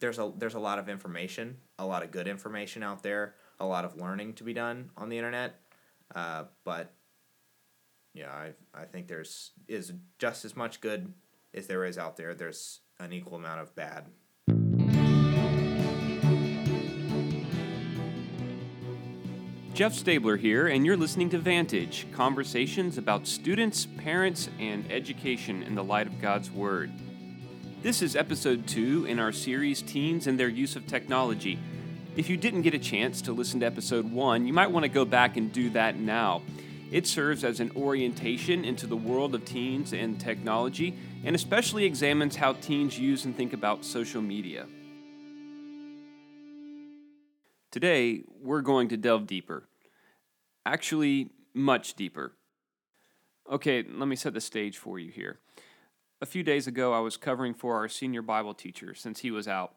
there's a there's a lot of information, a lot of good information out there, a lot of learning to be done on the internet. Uh, but yeah, I I think there's is just as much good as there is out there. There's an equal amount of bad. Jeff Stabler here, and you're listening to Vantage conversations about students, parents, and education in the light of God's Word. This is episode two in our series Teens and Their Use of Technology. If you didn't get a chance to listen to episode one, you might want to go back and do that now. It serves as an orientation into the world of teens and technology, and especially examines how teens use and think about social media. Today, we're going to delve deeper. Actually, much deeper. Okay, let me set the stage for you here. A few days ago, I was covering for our senior Bible teacher since he was out,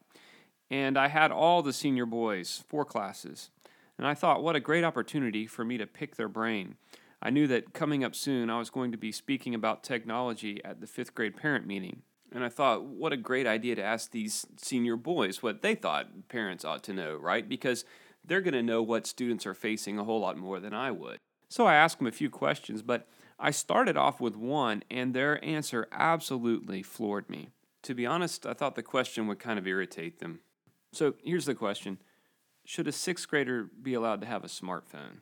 and I had all the senior boys, four classes, and I thought, what a great opportunity for me to pick their brain. I knew that coming up soon, I was going to be speaking about technology at the fifth grade parent meeting. And I thought, what a great idea to ask these senior boys what they thought parents ought to know, right? Because they're going to know what students are facing a whole lot more than I would. So I asked them a few questions, but I started off with one, and their answer absolutely floored me. To be honest, I thought the question would kind of irritate them. So here's the question Should a sixth grader be allowed to have a smartphone?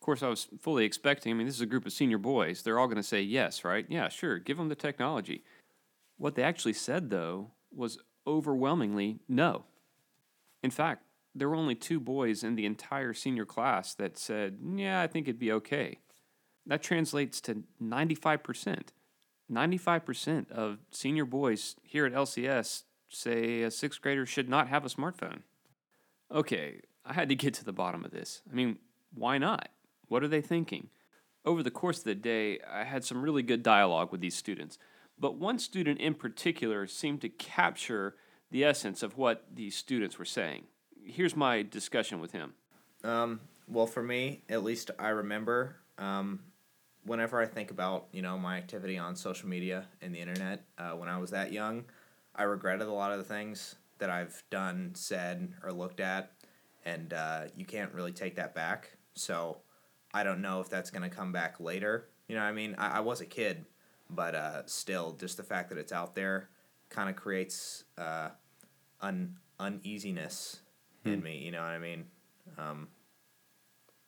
Of course, I was fully expecting, I mean, this is a group of senior boys. They're all going to say yes, right? Yeah, sure, give them the technology. What they actually said, though, was overwhelmingly no. In fact, there were only two boys in the entire senior class that said, Yeah, I think it'd be okay. That translates to 95%. 95% of senior boys here at LCS say a sixth grader should not have a smartphone. Okay, I had to get to the bottom of this. I mean, why not? What are they thinking? Over the course of the day, I had some really good dialogue with these students. But one student in particular seemed to capture the essence of what these students were saying. Here's my discussion with him. Um, well, for me, at least I remember um, whenever I think about you know my activity on social media and the internet uh, when I was that young, I regretted a lot of the things that I've done, said, or looked at, and uh, you can't really take that back. So I don't know if that's gonna come back later. You know, what I mean, I, I was a kid but uh, still, just the fact that it's out there kind of creates uh, un- uneasiness hmm. in me. You know what I mean? Um,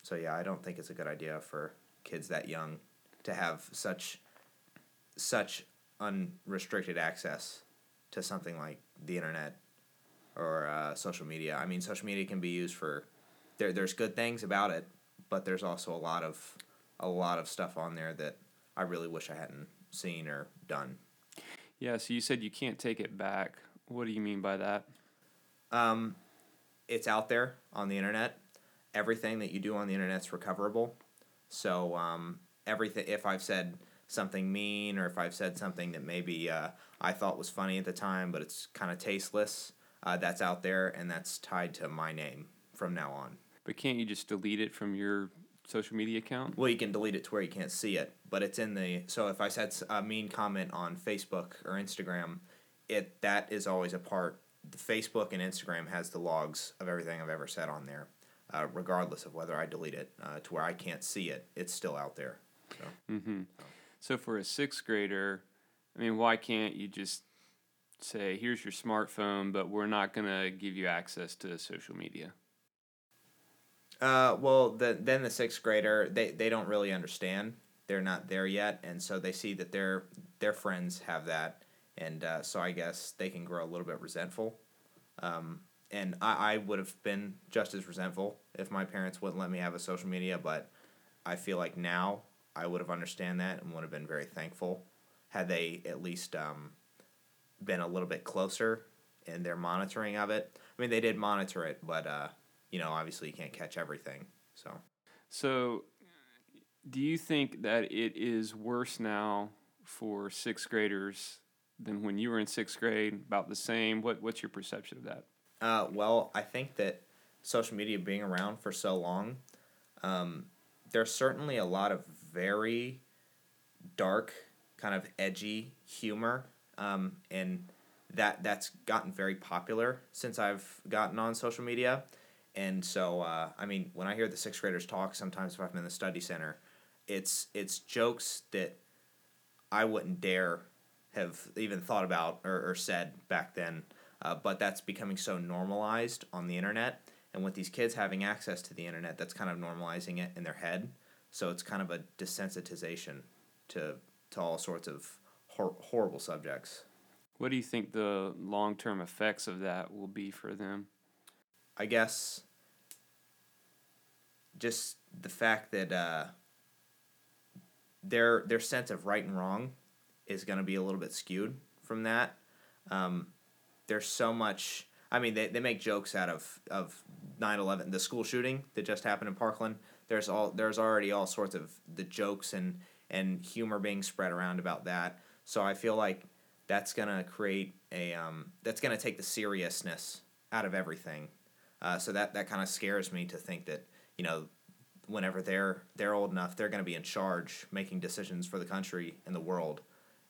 so yeah, I don't think it's a good idea for kids that young to have such such unrestricted access to something like the internet or uh, social media. I mean, social media can be used for there. There's good things about it, but there's also a lot of a lot of stuff on there that I really wish I hadn't seen or done. Yeah, so you said you can't take it back. What do you mean by that? Um, it's out there on the internet. Everything that you do on the internet's recoverable. So um, everything, if I've said something mean or if I've said something that maybe uh, I thought was funny at the time, but it's kind of tasteless, uh, that's out there and that's tied to my name from now on. But can't you just delete it from your social media account? Well, you can delete it to where you can't see it, but it's in the. So if I said a mean comment on Facebook or Instagram, it that is always a part. The Facebook and Instagram has the logs of everything I've ever said on there, uh, regardless of whether I delete it uh, to where I can't see it. It's still out there. So. Mm-hmm. So for a sixth grader, I mean, why can't you just say, "Here's your smartphone, but we're not going to give you access to social media"? Uh, well, the, then the sixth grader they, they don't really understand. They're not there yet, and so they see that their their friends have that, and uh, so I guess they can grow a little bit resentful. Um, and I, I would have been just as resentful if my parents wouldn't let me have a social media, but I feel like now I would have understand that and would have been very thankful had they at least um, been a little bit closer in their monitoring of it. I mean, they did monitor it, but uh, you know, obviously you can't catch everything. So, so do you think that it is worse now for sixth graders than when you were in sixth grade? About the same. What What's your perception of that? Uh, well, I think that social media being around for so long, um, there's certainly a lot of very dark, kind of edgy humor, um, and that that's gotten very popular since I've gotten on social media. And so, uh, I mean, when I hear the sixth graders talk, sometimes if I'm in the study center, it's it's jokes that I wouldn't dare have even thought about or, or said back then. Uh, but that's becoming so normalized on the internet, and with these kids having access to the internet, that's kind of normalizing it in their head. So it's kind of a desensitization to to all sorts of hor- horrible subjects. What do you think the long term effects of that will be for them? I guess just the fact that uh, their their sense of right and wrong is going to be a little bit skewed from that. Um, there's so much. I mean, they, they make jokes out of of 9/11, the school shooting that just happened in Parkland. There's all there's already all sorts of the jokes and and humor being spread around about that. So I feel like that's gonna create a um, that's gonna take the seriousness out of everything. Uh, so that that kind of scares me to think that you know whenever they're they're old enough, they're to be in charge, making decisions for the country and the world,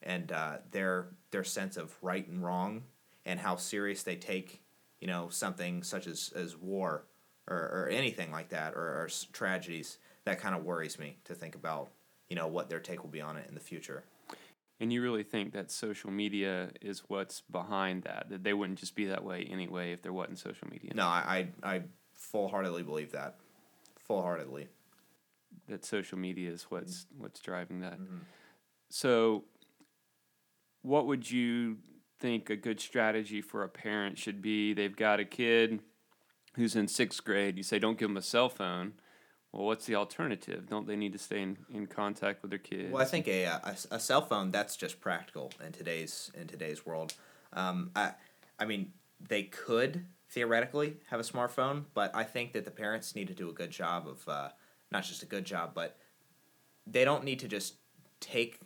and uh, their their sense of right and wrong and how serious they take you know something such as as war or, or anything like that or, or tragedies that kind of worries me to think about you know what their take will be on it in the future. And you really think that social media is what's behind that? That they wouldn't just be that way anyway if there wasn't social media? No, I I, I full heartedly believe that. Full heartedly. That social media is what's what's driving that. Mm-hmm. So, what would you think a good strategy for a parent should be? They've got a kid who's in sixth grade. You say, don't give them a cell phone well, what's the alternative? Don't they need to stay in, in contact with their kids? Well, I think a, a, a cell phone that's just practical in today's in today's world. Um, I I mean they could theoretically have a smartphone, but I think that the parents need to do a good job of uh, not just a good job, but they don't need to just take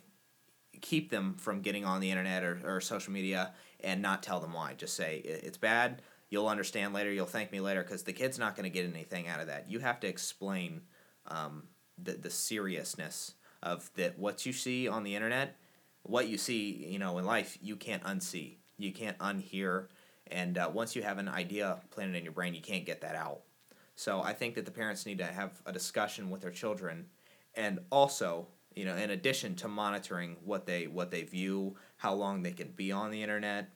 keep them from getting on the internet or, or social media and not tell them why. Just say it's bad you'll understand later, you'll thank me later, because the kid's not going to get anything out of that. You have to explain um, the, the seriousness of that what you see on the internet, what you see, you know, in life, you can't unsee, you can't unhear, and uh, once you have an idea planted in your brain, you can't get that out. So I think that the parents need to have a discussion with their children, and also, you know, in addition to monitoring what they what they view, how long they can be on the internet,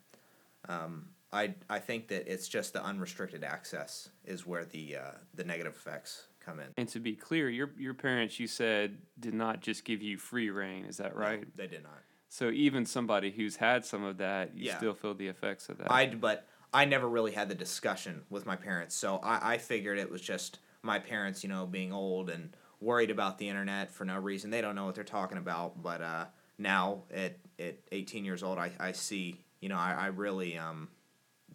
um, I I think that it's just the unrestricted access is where the uh, the negative effects come in. And to be clear, your your parents you said did not just give you free rein. Is that right? No, they did not. So even somebody who's had some of that, you yeah. still feel the effects of that. I but I never really had the discussion with my parents, so I I figured it was just my parents, you know, being old and worried about the internet for no reason. They don't know what they're talking about. But uh, now at at 18 years old, I I see, you know, I I really um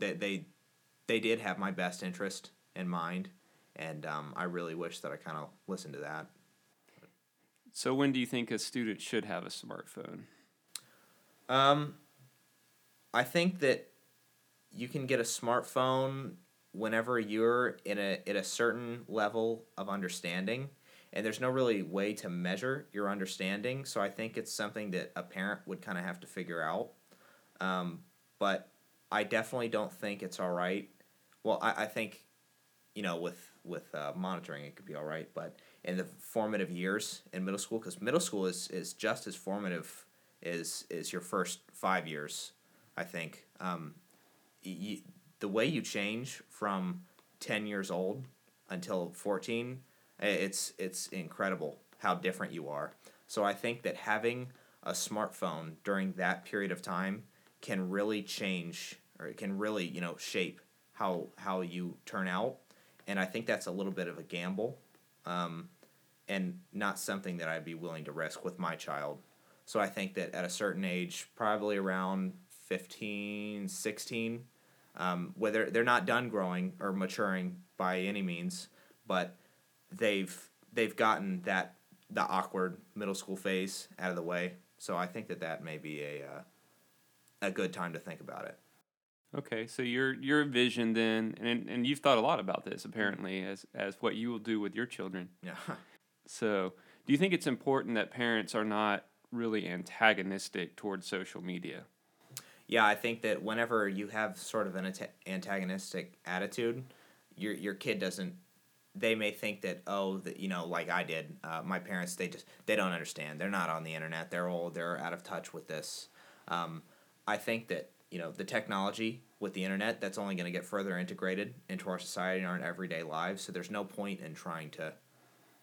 they they they did have my best interest in mind, and um, I really wish that I kind of listened to that. So when do you think a student should have a smartphone? Um, I think that you can get a smartphone whenever you're in a at a certain level of understanding and there's no really way to measure your understanding so i think it's something that a parent would kind of have to figure out um, but I definitely don't think it's all right. Well, I, I think, you know, with with uh, monitoring it could be all right, but in the formative years in middle school, because middle school is, is just as formative as is your first five years, I think. Um, you, the way you change from ten years old until fourteen, it's it's incredible how different you are. So I think that having a smartphone during that period of time can really change or it can really you know shape how how you turn out. And i think that's a little bit of a gamble um, and not something that i'd be willing to risk with my child. So i think that at a certain age probably around 15 16 um, whether they're not done growing or maturing by any means but they've they've gotten that the awkward middle school phase out of the way. So i think that that may be a uh, a good time to think about it Okay, so your your vision then, and and you've thought a lot about this apparently as as what you will do with your children. Yeah. So, do you think it's important that parents are not really antagonistic towards social media? yeah, I think that whenever you have sort of an anta- antagonistic attitude, your your kid doesn't. They may think that oh that you know like I did. Uh, my parents they just they don't understand. They're not on the internet. They're old. They're out of touch with this. Um, I think that you know the technology with the internet that's only going to get further integrated into our society and our everyday lives. So there's no point in trying to,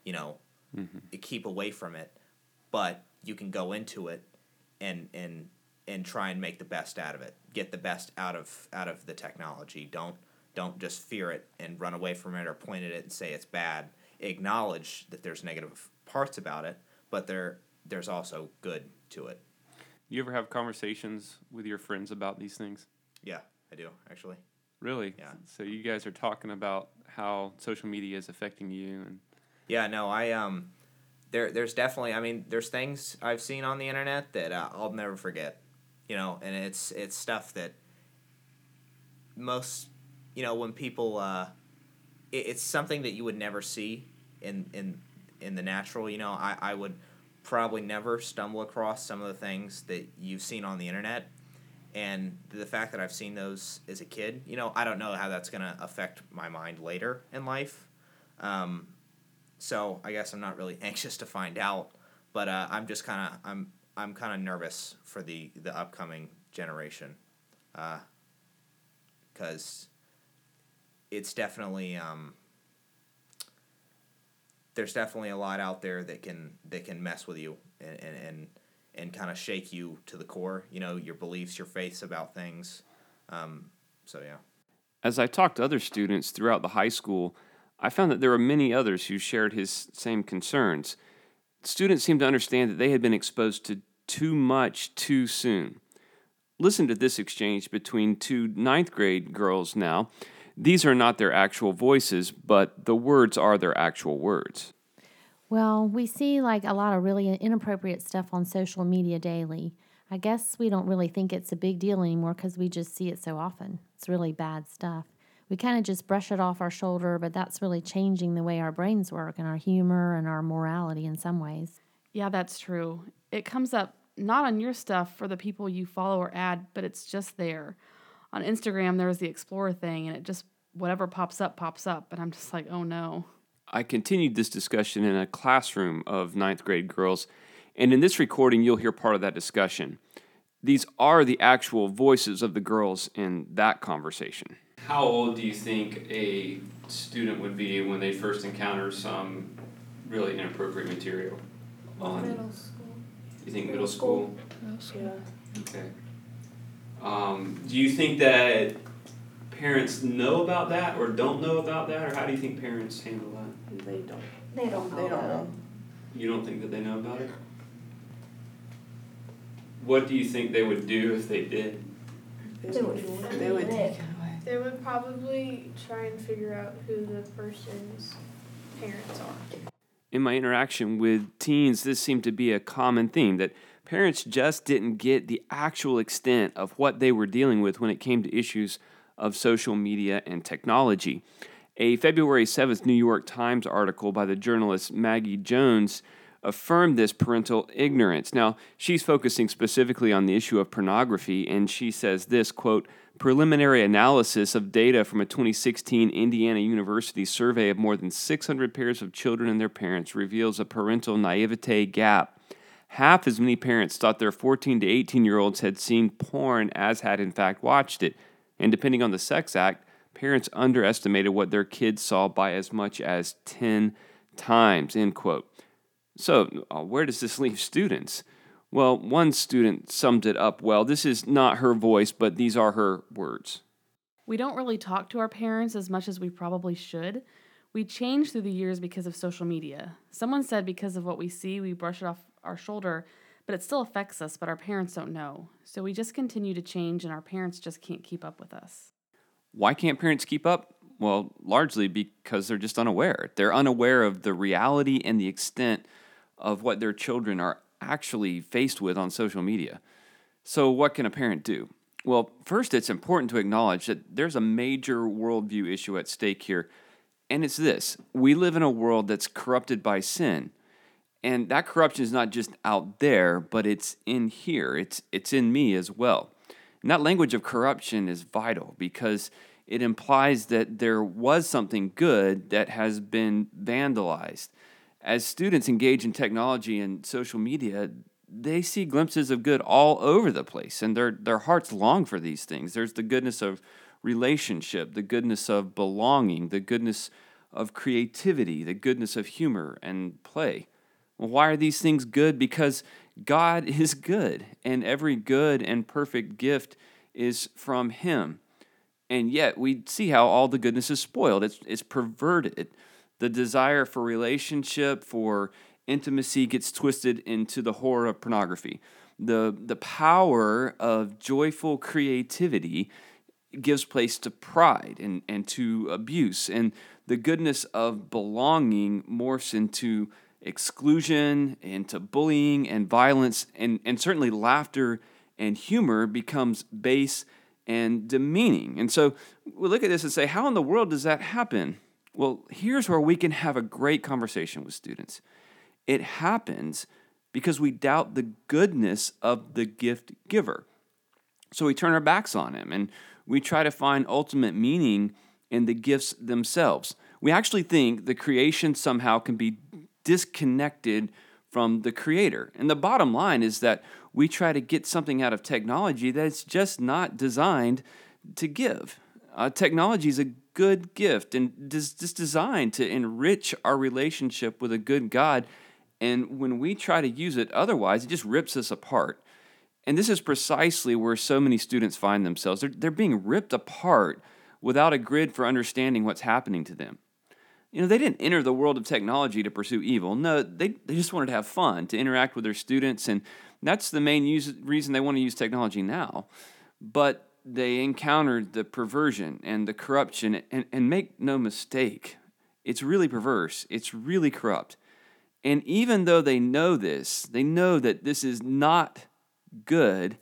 you know, mm-hmm. keep away from it. But you can go into it and and and try and make the best out of it. Get the best out of out of the technology. Don't don't just fear it and run away from it or point at it and say it's bad. Acknowledge that there's negative parts about it, but there there's also good to it. You ever have conversations with your friends about these things? Yeah, I do actually. Really? Yeah. So you guys are talking about how social media is affecting you and Yeah, no, I um there there's definitely I mean, there's things I've seen on the internet that uh, I'll never forget. You know, and it's it's stuff that most you know, when people uh it, it's something that you would never see in in in the natural, you know. I I would probably never stumble across some of the things that you've seen on the internet and the fact that I've seen those as a kid, you know, I don't know how that's going to affect my mind later in life. Um, so I guess I'm not really anxious to find out, but uh, I'm just kind of I'm I'm kind of nervous for the the upcoming generation, because uh, it's definitely um, there's definitely a lot out there that can that can mess with you and and and, and kind of shake you to the core. You know your beliefs, your faiths about things. Um, so yeah. As I talked to other students throughout the high school, I found that there were many others who shared his same concerns. Students seemed to understand that they had been exposed to too much too soon. Listen to this exchange between two ninth grade girls now these are not their actual voices, but the words are their actual words. Well, we see like a lot of really inappropriate stuff on social media daily. I guess we don't really think it's a big deal anymore because we just see it so often. It's really bad stuff. We kind of just brush it off our shoulder, but that's really changing the way our brains work and our humor and our morality in some ways. Yeah, that's true. It comes up not on your stuff for the people you follow or add, but it's just there on Instagram there was the Explorer thing, and it just whatever pops up pops up, and I'm just like, oh no. I continued this discussion in a classroom of ninth grade girls, and in this recording, you'll hear part of that discussion. These are the actual voices of the girls in that conversation. How old do you think a student would be when they first encounter some really inappropriate material? On, middle school. You think middle, middle school? school? Middle school. Yeah. Okay. Um, do you think that parents know about that or don't know about that, or how do you think parents handle that? They don't. They don't. They don't know. You don't think that they know about it? What do you think they would do if they did? They would. They would take it away. They would probably try and figure out who the person's parents are. In my interaction with teens, this seemed to be a common theme that parents just didn't get the actual extent of what they were dealing with when it came to issues of social media and technology. A February 7th New York Times article by the journalist Maggie Jones affirmed this parental ignorance. Now, she's focusing specifically on the issue of pornography, and she says this quote, preliminary analysis of data from a 2016 Indiana University survey of more than 600 pairs of children and their parents reveals a parental naivete gap half as many parents thought their 14 to 18 year olds had seen porn as had in fact watched it. And depending on the sex act, parents underestimated what their kids saw by as much as 10 times, end quote. So, uh, where does this leave students? Well, one student summed it up well. This is not her voice, but these are her words. We don't really talk to our parents as much as we probably should. We change through the years because of social media. Someone said because of what we see, we brush it off our shoulder, but it still affects us, but our parents don't know. So we just continue to change, and our parents just can't keep up with us. Why can't parents keep up? Well, largely because they're just unaware. They're unaware of the reality and the extent of what their children are actually faced with on social media. So, what can a parent do? Well, first, it's important to acknowledge that there's a major worldview issue at stake here, and it's this we live in a world that's corrupted by sin. And that corruption is not just out there, but it's in here. It's it's in me as well. And that language of corruption is vital because it implies that there was something good that has been vandalized. As students engage in technology and social media, they see glimpses of good all over the place and their, their hearts long for these things. There's the goodness of relationship, the goodness of belonging, the goodness of creativity, the goodness of humor and play. Well, why are these things good? Because God is good, and every good and perfect gift is from Him. And yet we see how all the goodness is spoiled, it's, it's perverted. The desire for relationship, for intimacy gets twisted into the horror of pornography. The, the power of joyful creativity gives place to pride and, and to abuse. And the goodness of belonging morphs into exclusion, into bullying and violence, and, and certainly laughter and humor becomes base and demeaning. And so we look at this and say, how in the world does that happen? Well, here's where we can have a great conversation with students. It happens because we doubt the goodness of the gift giver. So we turn our backs on him and we try to find ultimate meaning in the gifts themselves. We actually think the creation somehow can be disconnected from the creator. And the bottom line is that we try to get something out of technology that's just not designed to give. Uh, technology is a good gift and just designed to enrich our relationship with a good God and when we try to use it otherwise, it just rips us apart. And this is precisely where so many students find themselves. They're, they're being ripped apart without a grid for understanding what's happening to them. You know, they didn't enter the world of technology to pursue evil. No, they, they just wanted to have fun, to interact with their students. And that's the main use, reason they want to use technology now. But they encountered the perversion and the corruption. And, and make no mistake, it's really perverse, it's really corrupt. And even though they know this, they know that this is not good,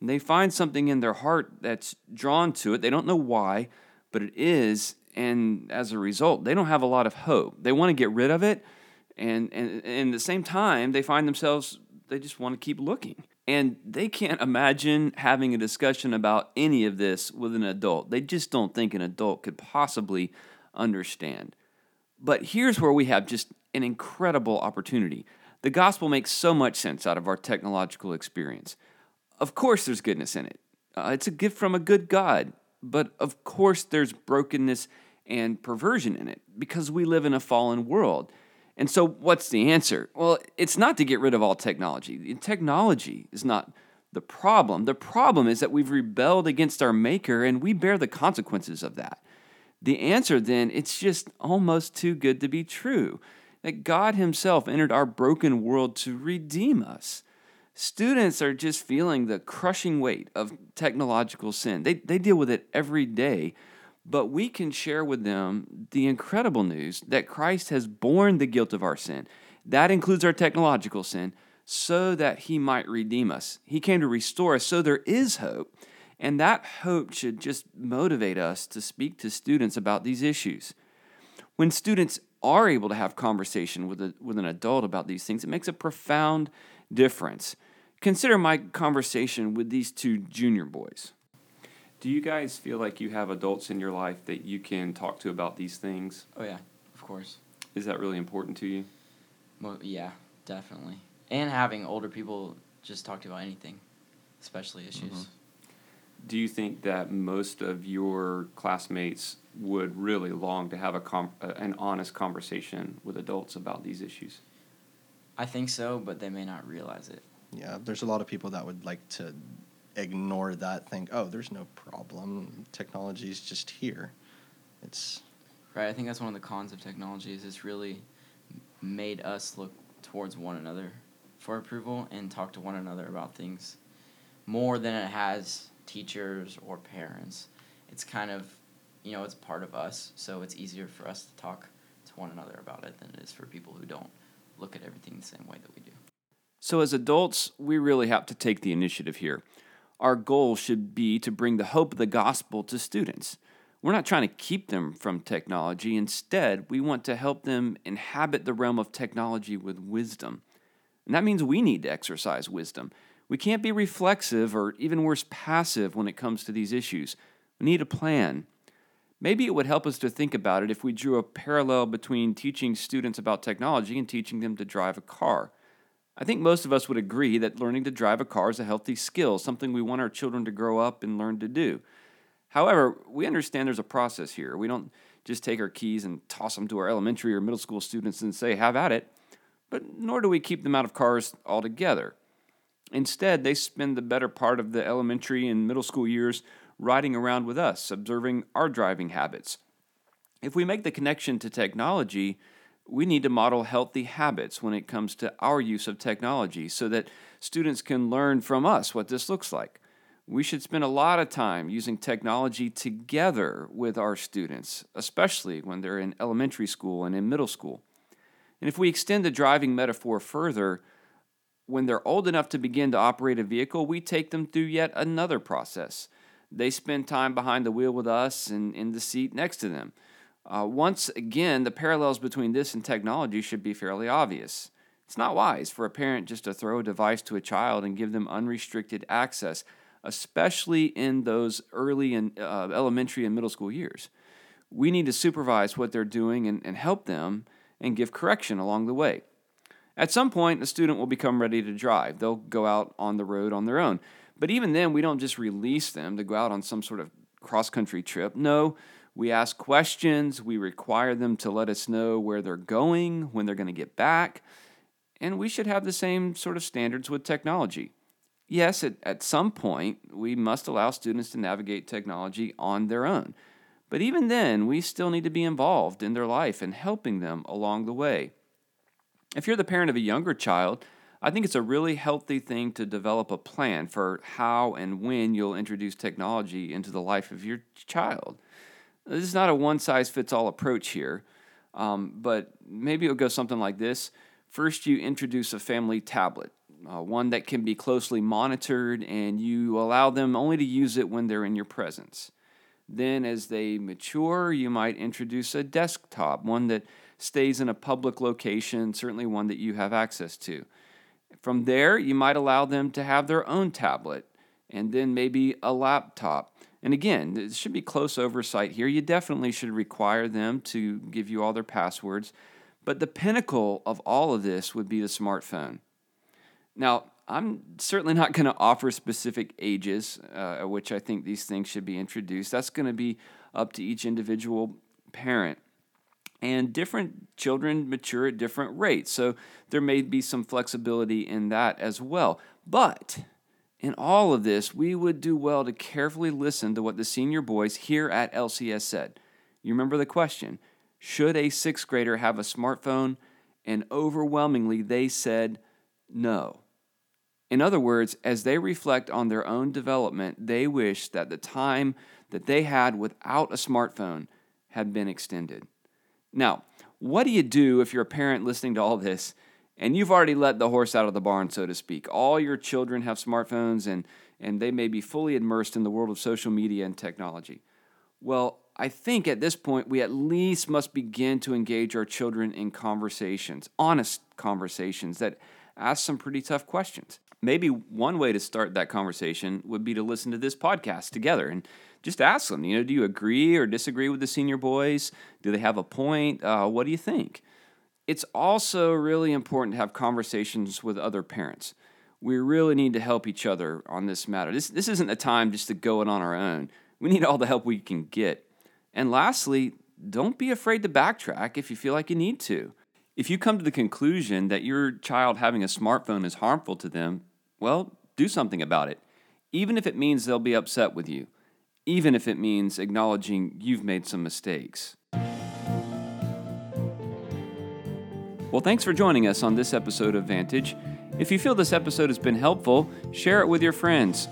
they find something in their heart that's drawn to it. They don't know why, but it is. And as a result, they don't have a lot of hope. They want to get rid of it. And, and, and at the same time, they find themselves, they just want to keep looking. And they can't imagine having a discussion about any of this with an adult. They just don't think an adult could possibly understand. But here's where we have just an incredible opportunity. The gospel makes so much sense out of our technological experience. Of course, there's goodness in it. Uh, it's a gift from a good God, but of course, there's brokenness and perversion in it because we live in a fallen world. And so, what's the answer? Well, it's not to get rid of all technology. Technology is not the problem. The problem is that we've rebelled against our Maker and we bear the consequences of that. The answer then, it's just almost too good to be true that God Himself entered our broken world to redeem us. Students are just feeling the crushing weight of technological sin. They, they deal with it every day, but we can share with them the incredible news that Christ has borne the guilt of our sin. That includes our technological sin, so that He might redeem us. He came to restore us, so there is hope. And that hope should just motivate us to speak to students about these issues. When students are able to have conversation with, a, with an adult about these things, it makes a profound difference. Consider my conversation with these two junior boys. Do you guys feel like you have adults in your life that you can talk to about these things? Oh yeah, of course. Is that really important to you? Well, yeah, definitely. And having older people just talk to about anything, especially issues. Mm-hmm. Do you think that most of your classmates would really long to have a com- uh, an honest conversation with adults about these issues. I think so, but they may not realize it. Yeah, there's a lot of people that would like to ignore that, think, oh, there's no problem. Technology is just here. It's right. I think that's one of the cons of technology is it's really made us look towards one another for approval and talk to one another about things more than it has teachers or parents. It's kind of you know, it's part of us, so it's easier for us to talk to one another about it than it is for people who don't look at everything the same way that we do. So, as adults, we really have to take the initiative here. Our goal should be to bring the hope of the gospel to students. We're not trying to keep them from technology. Instead, we want to help them inhabit the realm of technology with wisdom. And that means we need to exercise wisdom. We can't be reflexive or even worse, passive when it comes to these issues. We need a plan. Maybe it would help us to think about it if we drew a parallel between teaching students about technology and teaching them to drive a car. I think most of us would agree that learning to drive a car is a healthy skill, something we want our children to grow up and learn to do. However, we understand there's a process here. We don't just take our keys and toss them to our elementary or middle school students and say, have at it, but nor do we keep them out of cars altogether. Instead, they spend the better part of the elementary and middle school years riding around with us, observing our driving habits. If we make the connection to technology, we need to model healthy habits when it comes to our use of technology so that students can learn from us what this looks like. We should spend a lot of time using technology together with our students, especially when they're in elementary school and in middle school. And if we extend the driving metaphor further, when they're old enough to begin to operate a vehicle, we take them through yet another process. They spend time behind the wheel with us and in the seat next to them. Uh, once again, the parallels between this and technology should be fairly obvious. It's not wise for a parent just to throw a device to a child and give them unrestricted access, especially in those early and uh, elementary and middle school years. We need to supervise what they're doing and, and help them and give correction along the way. At some point, the student will become ready to drive. They'll go out on the road on their own. But even then, we don't just release them to go out on some sort of cross country trip. No, we ask questions, we require them to let us know where they're going, when they're going to get back, and we should have the same sort of standards with technology. Yes, at, at some point, we must allow students to navigate technology on their own. But even then, we still need to be involved in their life and helping them along the way. If you're the parent of a younger child, I think it's a really healthy thing to develop a plan for how and when you'll introduce technology into the life of your child. This is not a one size fits all approach here, um, but maybe it'll go something like this. First, you introduce a family tablet, uh, one that can be closely monitored, and you allow them only to use it when they're in your presence. Then, as they mature, you might introduce a desktop, one that stays in a public location, certainly one that you have access to. From there, you might allow them to have their own tablet and then maybe a laptop. And again, it should be close oversight here. You definitely should require them to give you all their passwords. But the pinnacle of all of this would be the smartphone. Now, I'm certainly not going to offer specific ages uh, at which I think these things should be introduced. That's going to be up to each individual parent and different children mature at different rates. So there may be some flexibility in that as well. But in all of this, we would do well to carefully listen to what the senior boys here at LCS said. You remember the question Should a sixth grader have a smartphone? And overwhelmingly, they said no. In other words, as they reflect on their own development, they wish that the time that they had without a smartphone had been extended. Now, what do you do if you're a parent listening to all this and you've already let the horse out of the barn, so to speak? All your children have smartphones and, and they may be fully immersed in the world of social media and technology. Well, I think at this point we at least must begin to engage our children in conversations, honest conversations that ask some pretty tough questions. Maybe one way to start that conversation would be to listen to this podcast together and just ask them, you know, do you agree or disagree with the senior boys? Do they have a point? Uh, what do you think? It's also really important to have conversations with other parents. We really need to help each other on this matter. This, this isn't a time just to go it on our own. We need all the help we can get. And lastly, don't be afraid to backtrack if you feel like you need to. If you come to the conclusion that your child having a smartphone is harmful to them, well, do something about it, even if it means they'll be upset with you even if it means acknowledging you've made some mistakes. Well, thanks for joining us on this episode of Vantage. If you feel this episode has been helpful, share it with your friends.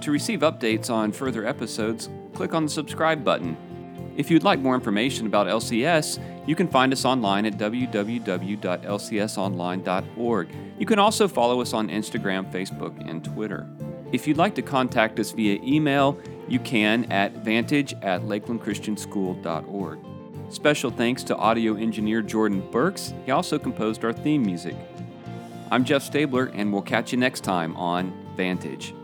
To receive updates on further episodes, click on the subscribe button. If you'd like more information about LCS, you can find us online at www.lcsonline.org. You can also follow us on Instagram, Facebook, and Twitter. If you'd like to contact us via email, you can at vantage at lakelandchristianschool.org. Special thanks to audio engineer Jordan Burks. He also composed our theme music. I'm Jeff Stabler, and we'll catch you next time on advantage.